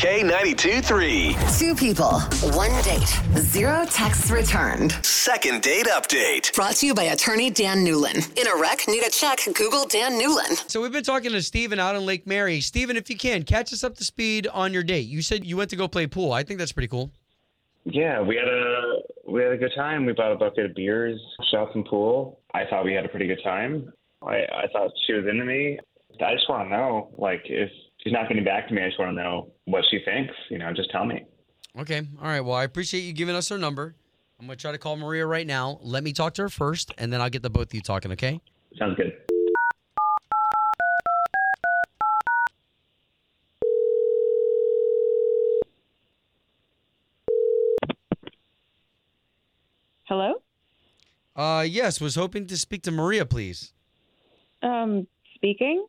K92 3. Two people, one date, zero texts returned. Second date update. Brought to you by attorney Dan Newlin. In a wreck, need a check, Google Dan Newlin. So we've been talking to Steven out in Lake Mary. Steven, if you can, catch us up to speed on your date. You said you went to go play pool. I think that's pretty cool. Yeah, we had a we had a good time. We bought a bucket of beers, shot some pool. I thought we had a pretty good time. I I thought she was into me. I just want to know, like, if she's not getting back to me, I just want to know what she thinks. You know, just tell me. Okay. All right. Well, I appreciate you giving us her number. I'm going to try to call Maria right now. Let me talk to her first, and then I'll get the both of you talking, okay? Sounds good. Hello? Uh, yes, was hoping to speak to Maria, please. Um, speaking?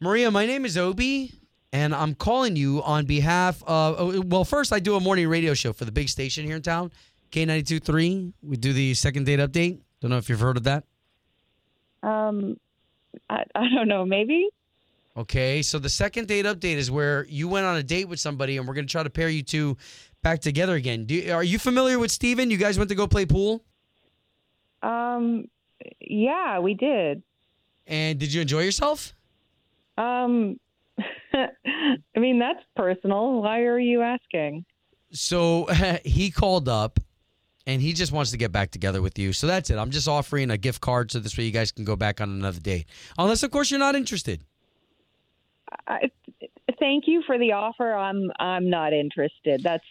Maria, my name is Obi, and I'm calling you on behalf of. oh, Well, first, I do a morning radio show for the big station here in town, K92.3. We do the second date update. Don't know if you've heard of that. Um, I, I don't know, maybe? Okay, so the second date update is where you went on a date with somebody, and we're going to try to pair you two back together again. Do, are you familiar with Steven? You guys went to go play pool, Um, yeah, we did. and did you enjoy yourself? Um, I mean, that's personal. Why are you asking? So he called up and he just wants to get back together with you. So that's it. I'm just offering a gift card so this way you guys can go back on another date. Unless, of course, you're not interested. I, thank you for the offer. I'm I'm not interested. That's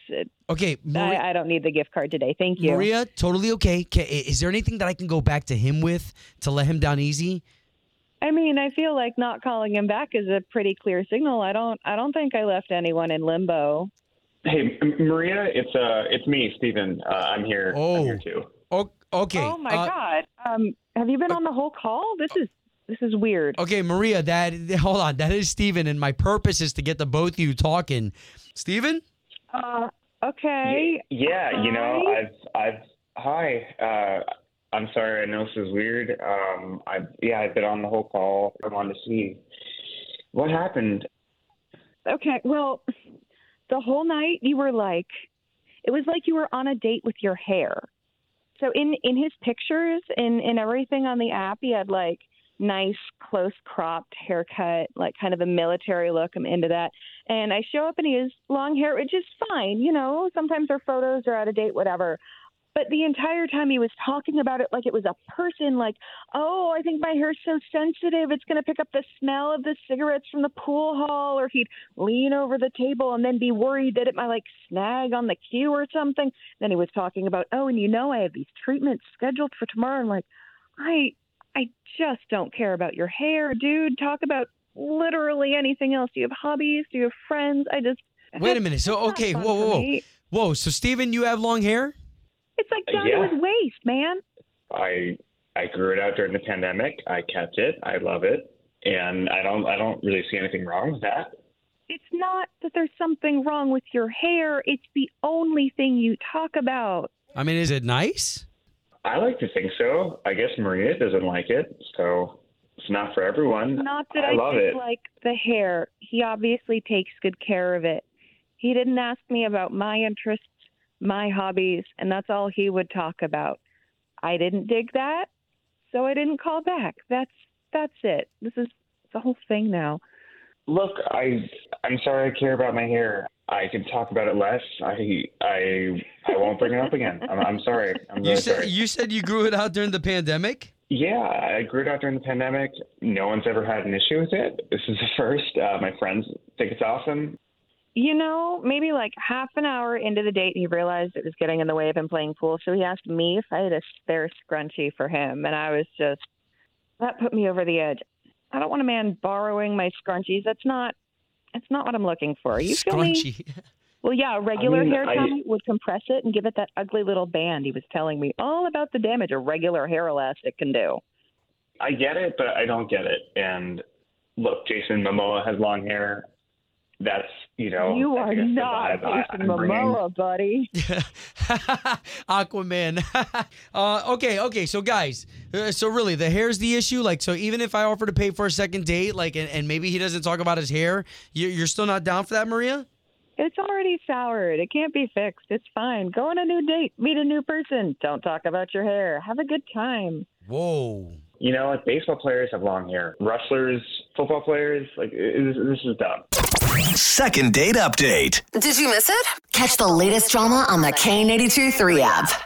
Okay, Maria, I, I don't need the gift card today. Thank you. Maria totally okay. Is there anything that I can go back to him with to let him down easy? I mean, I feel like not calling him back is a pretty clear signal. I don't I don't think I left anyone in limbo. Hey, Maria, it's uh, it's me, Stephen. Uh, I'm here. Oh. I'm here too. O- okay. Oh my uh, god. Um, have you been on the whole call? This is this is weird. Okay, Maria, that hold on. That is Stephen, and my purpose is to get the both of you talking. Stephen? Uh, okay. Yeah, you know, I've I've hi. Uh, I'm sorry. I know this is weird. Um, I yeah, I've been on the whole call. I wanted to see what happened. Okay. Well, the whole night you were like, it was like you were on a date with your hair. So in in his pictures and in everything on the app, he had like nice close cropped haircut, like kind of a military look. I'm into that. And I show up and he has long hair, which is fine. You know, sometimes their photos are out of date, whatever. But the entire time he was talking about it like it was a person, like, oh, I think my hair's so sensitive, it's going to pick up the smell of the cigarettes from the pool hall. Or he'd lean over the table and then be worried that it might like snag on the cue or something. Then he was talking about, oh, and you know, I have these treatments scheduled for tomorrow. And like, I, I just don't care about your hair, dude. Talk about literally anything else. Do you have hobbies? Do you have friends? I just. Wait a minute. So, okay, whoa, whoa, whoa. Whoa, so Steven, you have long hair? It's like uh, down Yeah. to his waist, man. I I grew it out during the pandemic. I kept it. I love it, and I don't I don't really see anything wrong with that. It's not that there's something wrong with your hair. It's the only thing you talk about. I mean, is it nice? I like to think so. I guess Maria doesn't like it, so it's not for everyone. Not that I I, love it. dislike the hair. He obviously takes good care of it. He didn't ask me about my interests, my hobbies, and that's all he would talk about. I didn't dig that, so I didn't call back. That's that's it. This is the whole thing now. Look, I I'm sorry I care about my hair. I can talk about it less. I I I won't bring it up again. I'm, I'm sorry. I'm really You said sorry. you said you grew it out during the pandemic. Yeah, I grew it out during the pandemic. No one's ever had an issue with it. This is the first. Uh, my friends think it's awesome. You know, maybe like half an hour into the date, he realized it was getting in the way of him playing pool. So he asked me if I had a spare scrunchie for him. And I was just, that put me over the edge. I don't want a man borrowing my scrunchies. That's not, that's not what I'm looking for. You feel me? Well, yeah, a regular mean, hair I- tie would compress it and give it that ugly little band. He was telling me all about the damage a regular hair elastic can do. I get it, but I don't get it. And look, Jason Momoa has long hair. That's you know, you are not Jason Momoa, buddy. Aquaman. uh, okay, okay. So, guys, uh, so really, the hair's the issue. Like, so even if I offer to pay for a second date, like, and, and maybe he doesn't talk about his hair, you, you're still not down for that, Maria? It's already soured. It can't be fixed. It's fine. Go on a new date. Meet a new person. Don't talk about your hair. Have a good time. Whoa. You know, like baseball players have long hair. Wrestlers, football players, like this is dumb. Second date update. Did you miss it? Catch the latest drama on the K92 3 app.